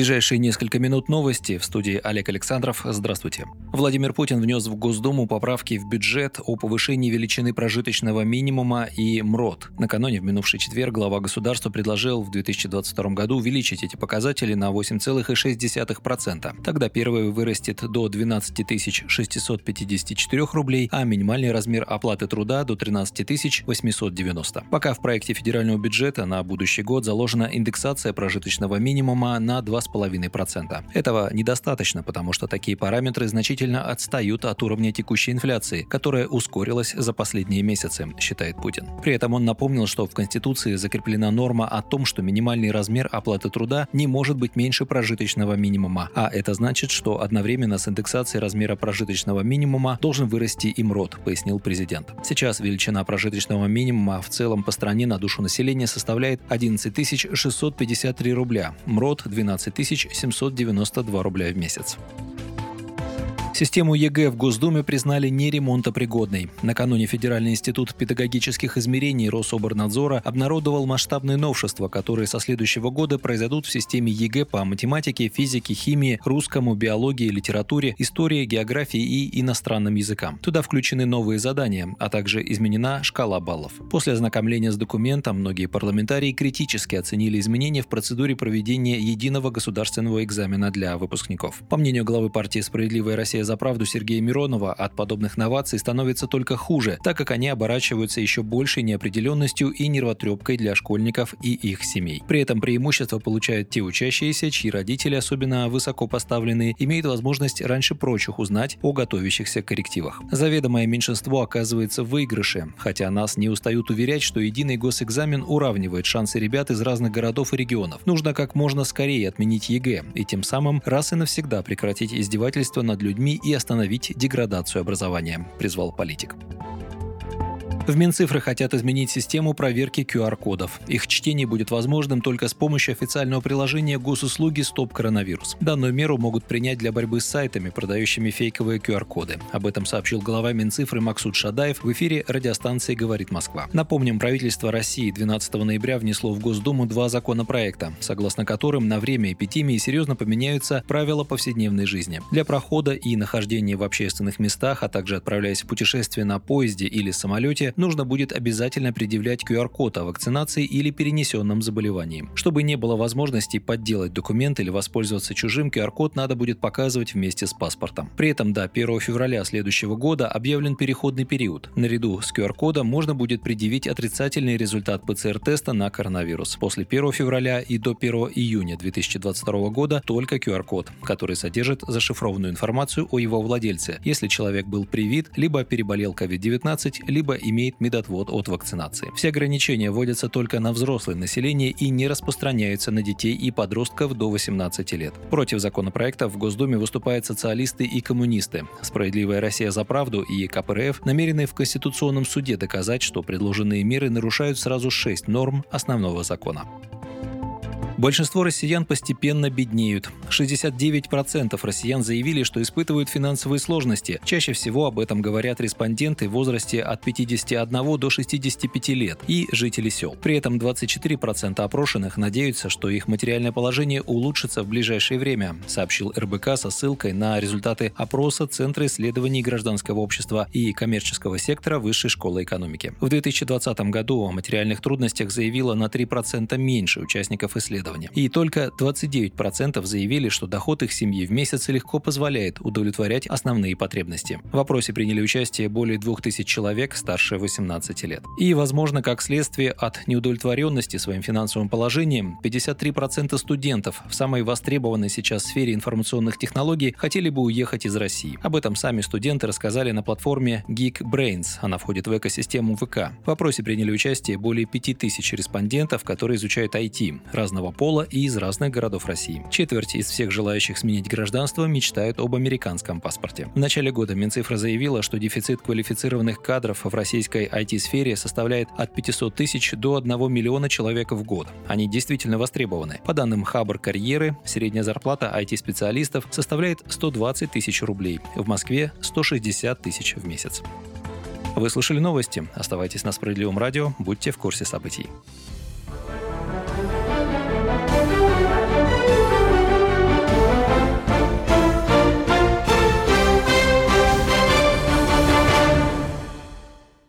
ближайшие несколько минут новости в студии Олег Александров. Здравствуйте. Владимир Путин внес в Госдуму поправки в бюджет о повышении величины прожиточного минимума и МРОД. Накануне в минувший четверг глава государства предложил в 2022 году увеличить эти показатели на 8,6%. Тогда первый вырастет до 12 654 рублей, а минимальный размер оплаты труда до 13 890. Пока в проекте федерального бюджета на будущий год заложена индексация прожиточного минимума на 2,5%. Этого недостаточно, потому что такие параметры значительно отстают от уровня текущей инфляции, которая ускорилась за последние месяцы, считает Путин. При этом он напомнил, что в Конституции закреплена норма о том, что минимальный размер оплаты труда не может быть меньше прожиточного минимума, а это значит, что одновременно с индексацией размера прожиточного минимума должен вырасти и МРОД, пояснил президент. Сейчас величина прожиточного минимума в целом по стране на душу населения составляет 11 653 рубля, МРОТ 12 12 792 рубля в месяц. Систему ЕГЭ в Госдуме признали неремонтопригодной. Накануне Федеральный институт педагогических измерений Рособорнадзора обнародовал масштабные новшества, которые со следующего года произойдут в системе ЕГЭ по математике, физике, химии, русскому, биологии, литературе, истории, географии и иностранным языкам. Туда включены новые задания, а также изменена шкала баллов. После ознакомления с документом многие парламентарии критически оценили изменения в процедуре проведения единого государственного экзамена для выпускников. По мнению главы партии «Справедливая Россия за правду Сергея Миронова от подобных новаций становится только хуже, так как они оборачиваются еще большей неопределенностью и нервотрепкой для школьников и их семей. При этом преимущество получают те учащиеся, чьи родители, особенно высоко поставленные, имеют возможность раньше прочих узнать о готовящихся коррективах. Заведомое меньшинство оказывается в выигрыше, хотя нас не устают уверять, что единый госэкзамен уравнивает шансы ребят из разных городов и регионов. Нужно как можно скорее отменить ЕГЭ и тем самым раз и навсегда прекратить издевательство над людьми и остановить деградацию образования, призвал политик. В Минцифры хотят изменить систему проверки QR-кодов. Их чтение будет возможным только с помощью официального приложения госуслуги «Стоп коронавирус». Данную меру могут принять для борьбы с сайтами, продающими фейковые QR-коды. Об этом сообщил глава Минцифры Максут Шадаев в эфире радиостанции «Говорит Москва». Напомним, правительство России 12 ноября внесло в Госдуму два законопроекта, согласно которым на время эпидемии серьезно поменяются правила повседневной жизни. Для прохода и нахождения в общественных местах, а также отправляясь в путешествие на поезде или самолете, нужно будет обязательно предъявлять QR-код о вакцинации или перенесенном заболевании. Чтобы не было возможности подделать документ или воспользоваться чужим, QR-код надо будет показывать вместе с паспортом. При этом до 1 февраля следующего года объявлен переходный период. Наряду с QR-кодом можно будет предъявить отрицательный результат ПЦР-теста на коронавирус. После 1 февраля и до 1 июня 2022 года только QR-код, который содержит зашифрованную информацию о его владельце, если человек был привит, либо переболел COVID-19, либо имеет имеет медотвод от вакцинации. Все ограничения вводятся только на взрослое население и не распространяются на детей и подростков до 18 лет. Против законопроекта в Госдуме выступают социалисты и коммунисты. Справедливая Россия за правду и КПРФ намерены в Конституционном суде доказать, что предложенные меры нарушают сразу шесть норм основного закона. Большинство россиян постепенно беднеют. 69% россиян заявили, что испытывают финансовые сложности. Чаще всего об этом говорят респонденты в возрасте от 51 до 65 лет и жители сел. При этом 24% опрошенных надеются, что их материальное положение улучшится в ближайшее время, сообщил РБК со ссылкой на результаты опроса Центра исследований гражданского общества и коммерческого сектора Высшей школы экономики. В 2020 году о материальных трудностях заявило на 3% меньше участников исследования исследования. И только 29% заявили, что доход их семьи в месяц легко позволяет удовлетворять основные потребности. В опросе приняли участие более 2000 человек старше 18 лет. И, возможно, как следствие от неудовлетворенности своим финансовым положением, 53% студентов в самой востребованной сейчас сфере информационных технологий хотели бы уехать из России. Об этом сами студенты рассказали на платформе Geekbrains. Она входит в экосистему ВК. В опросе приняли участие более 5000 респондентов, которые изучают IT разного пола и из разных городов России. Четверть из всех желающих сменить гражданство мечтают об американском паспорте. В начале года Минцифра заявила, что дефицит квалифицированных кадров в российской IT-сфере составляет от 500 тысяч до 1 миллиона человек в год. Они действительно востребованы. По данным Хабр карьеры, средняя зарплата IT-специалистов составляет 120 тысяч рублей. В Москве 160 тысяч в месяц. Вы слушали новости. Оставайтесь на Справедливом радио, будьте в курсе событий.